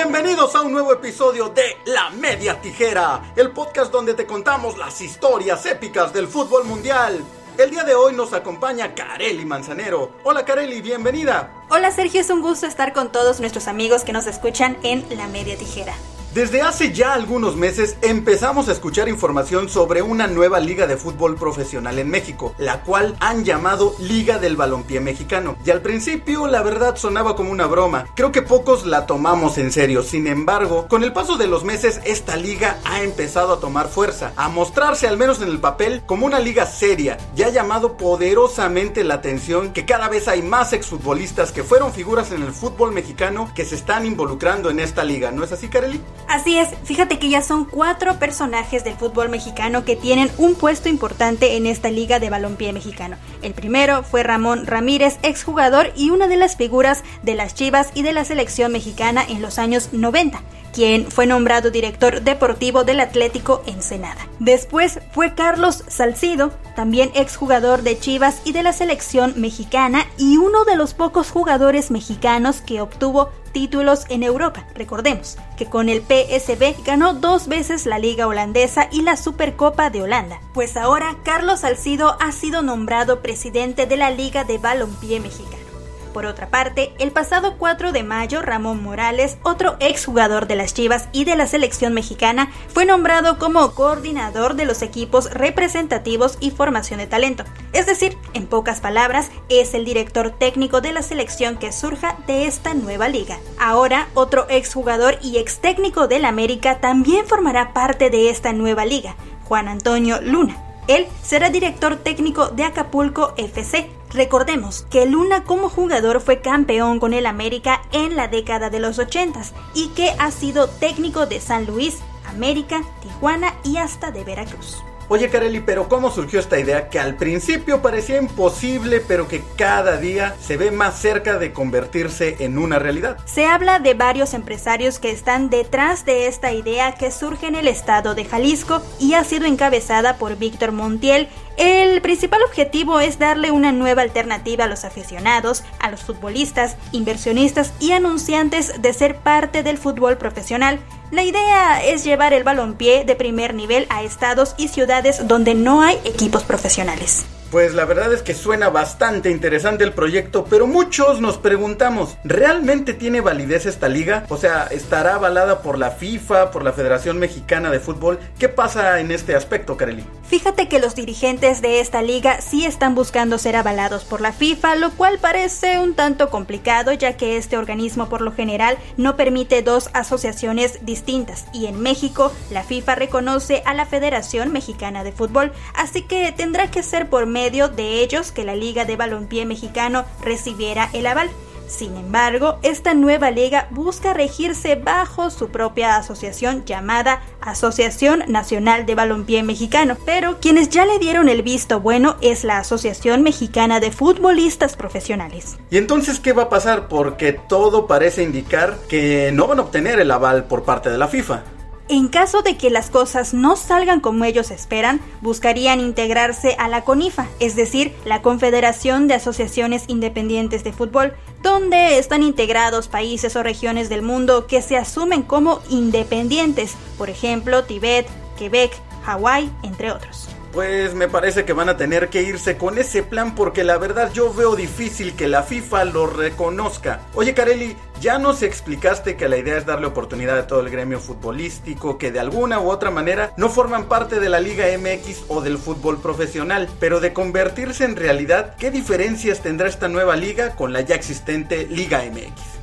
Bienvenidos a un nuevo episodio de La Media Tijera, el podcast donde te contamos las historias épicas del fútbol mundial. El día de hoy nos acompaña Kareli Manzanero. Hola Kareli, bienvenida. Hola Sergio, es un gusto estar con todos nuestros amigos que nos escuchan en La Media Tijera. Desde hace ya algunos meses empezamos a escuchar información sobre una nueva liga de fútbol profesional en México, la cual han llamado Liga del Balompié Mexicano. Y al principio la verdad sonaba como una broma, creo que pocos la tomamos en serio, sin embargo, con el paso de los meses esta liga ha empezado a tomar fuerza, a mostrarse al menos en el papel como una liga seria, y ha llamado poderosamente la atención que cada vez hay más exfutbolistas que fueron figuras en el fútbol mexicano que se están involucrando en esta liga, ¿no es así Kareli? Así es, fíjate que ya son cuatro personajes del fútbol mexicano que tienen un puesto importante en esta liga de balompié mexicano. El primero fue Ramón Ramírez, exjugador y una de las figuras de las Chivas y de la selección mexicana en los años 90 quien fue nombrado director deportivo del Atlético Ensenada. Después fue Carlos Salcido, también exjugador de Chivas y de la selección mexicana y uno de los pocos jugadores mexicanos que obtuvo títulos en Europa. Recordemos que con el PSB ganó dos veces la Liga Holandesa y la Supercopa de Holanda. Pues ahora Carlos Salcido ha sido nombrado presidente de la Liga de Balompié Mexicana. Por otra parte, el pasado 4 de mayo, Ramón Morales, otro exjugador de las Chivas y de la selección mexicana, fue nombrado como coordinador de los equipos representativos y formación de talento. Es decir, en pocas palabras, es el director técnico de la selección que surja de esta nueva liga. Ahora, otro exjugador y ex técnico del América también formará parte de esta nueva liga, Juan Antonio Luna. Él será director técnico de Acapulco FC, Recordemos que Luna como jugador fue campeón con el América en la década de los 80 y que ha sido técnico de San Luis, América, Tijuana y hasta de Veracruz. Oye Kareli, pero ¿cómo surgió esta idea que al principio parecía imposible, pero que cada día se ve más cerca de convertirse en una realidad? Se habla de varios empresarios que están detrás de esta idea que surge en el estado de Jalisco y ha sido encabezada por Víctor Montiel. El principal objetivo es darle una nueva alternativa a los aficionados, a los futbolistas, inversionistas y anunciantes de ser parte del fútbol profesional la idea es llevar el balompié de primer nivel a estados y ciudades donde no hay equipos profesionales. Pues la verdad es que suena bastante interesante el proyecto, pero muchos nos preguntamos, ¿realmente tiene validez esta liga? O sea, ¿estará avalada por la FIFA, por la Federación Mexicana de Fútbol? ¿Qué pasa en este aspecto, Kareli? Fíjate que los dirigentes de esta liga sí están buscando ser avalados por la FIFA, lo cual parece un tanto complicado ya que este organismo por lo general no permite dos asociaciones distintas y en México la FIFA reconoce a la Federación Mexicana de Fútbol, así que tendrá que ser por medio de ellos que la Liga de Balompié Mexicano recibiera el aval. Sin embargo, esta nueva liga busca regirse bajo su propia asociación llamada Asociación Nacional de Balompié Mexicano, pero quienes ya le dieron el visto bueno es la Asociación Mexicana de Futbolistas Profesionales. ¿Y entonces qué va a pasar? Porque todo parece indicar que no van a obtener el aval por parte de la FIFA. En caso de que las cosas no salgan como ellos esperan, buscarían integrarse a la CONIFA, es decir, la Confederación de Asociaciones Independientes de Fútbol, donde están integrados países o regiones del mundo que se asumen como independientes, por ejemplo, Tibet, Quebec, Hawái, entre otros. Pues me parece que van a tener que irse con ese plan porque la verdad yo veo difícil que la FIFA lo reconozca. Oye Carelli, ya nos explicaste que la idea es darle oportunidad a todo el gremio futbolístico que de alguna u otra manera no forman parte de la Liga MX o del fútbol profesional, pero de convertirse en realidad, ¿qué diferencias tendrá esta nueva liga con la ya existente Liga MX?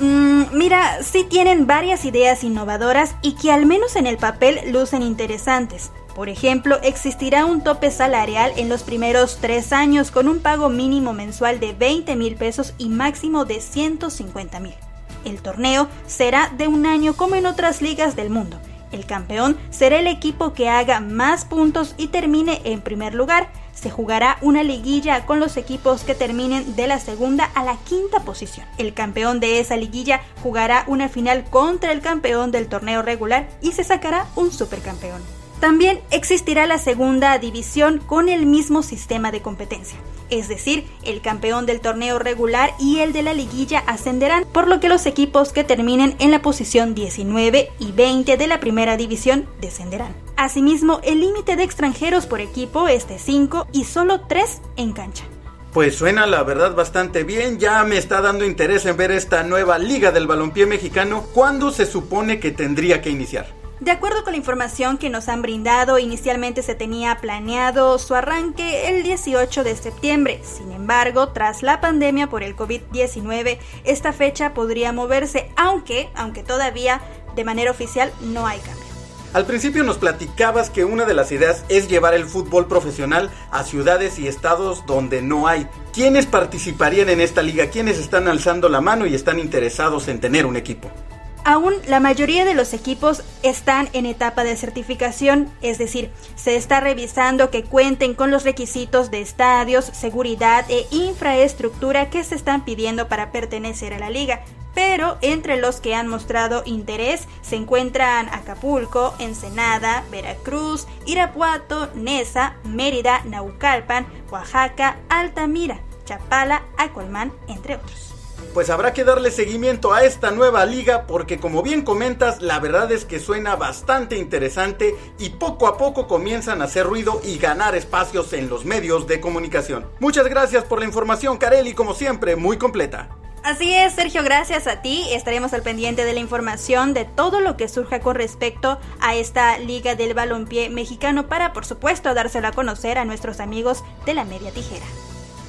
Mm, mira, sí tienen varias ideas innovadoras y que al menos en el papel lucen interesantes. Por ejemplo, existirá un tope salarial en los primeros tres años con un pago mínimo mensual de 20 mil pesos y máximo de 150 mil. El torneo será de un año como en otras ligas del mundo. El campeón será el equipo que haga más puntos y termine en primer lugar. Se jugará una liguilla con los equipos que terminen de la segunda a la quinta posición. El campeón de esa liguilla jugará una final contra el campeón del torneo regular y se sacará un supercampeón. También existirá la segunda división con el mismo sistema de competencia, es decir, el campeón del torneo regular y el de la liguilla ascenderán, por lo que los equipos que terminen en la posición 19 y 20 de la primera división descenderán. Asimismo, el límite de extranjeros por equipo es de 5 y solo 3 en cancha. Pues suena la verdad bastante bien, ya me está dando interés en ver esta nueva liga del balompié mexicano, ¿cuándo se supone que tendría que iniciar? De acuerdo con la información que nos han brindado, inicialmente se tenía planeado su arranque el 18 de septiembre. Sin embargo, tras la pandemia por el COVID-19, esta fecha podría moverse, aunque, aunque todavía de manera oficial no hay cambio. Al principio nos platicabas que una de las ideas es llevar el fútbol profesional a ciudades y estados donde no hay. ¿Quiénes participarían en esta liga? ¿Quiénes están alzando la mano y están interesados en tener un equipo? Aún la mayoría de los equipos están en etapa de certificación, es decir, se está revisando que cuenten con los requisitos de estadios, seguridad e infraestructura que se están pidiendo para pertenecer a la liga. Pero entre los que han mostrado interés se encuentran Acapulco, Ensenada, Veracruz, Irapuato, Nesa, Mérida, Naucalpan, Oaxaca, Altamira, Chapala, Acolmán, entre otros pues habrá que darle seguimiento a esta nueva liga porque como bien comentas, la verdad es que suena bastante interesante y poco a poco comienzan a hacer ruido y ganar espacios en los medios de comunicación. Muchas gracias por la información, y como siempre, muy completa. Así es, Sergio, gracias a ti. Estaremos al pendiente de la información de todo lo que surja con respecto a esta Liga del Balompié mexicano para, por supuesto, dárselo a conocer a nuestros amigos de la Media Tijera.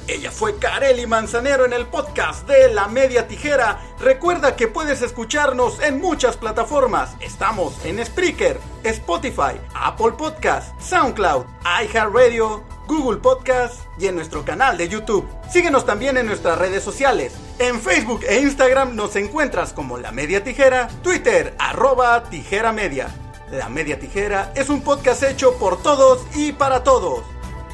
Ella fue Kareli Manzanero en el podcast de La Media Tijera. Recuerda que puedes escucharnos en muchas plataformas. Estamos en Spreaker, Spotify, Apple Podcast, SoundCloud, iHeartRadio, Google Podcast y en nuestro canal de YouTube. Síguenos también en nuestras redes sociales. En Facebook e Instagram nos encuentras como La Media Tijera, Twitter arroba Tijera Media. La Media Tijera es un podcast hecho por todos y para todos.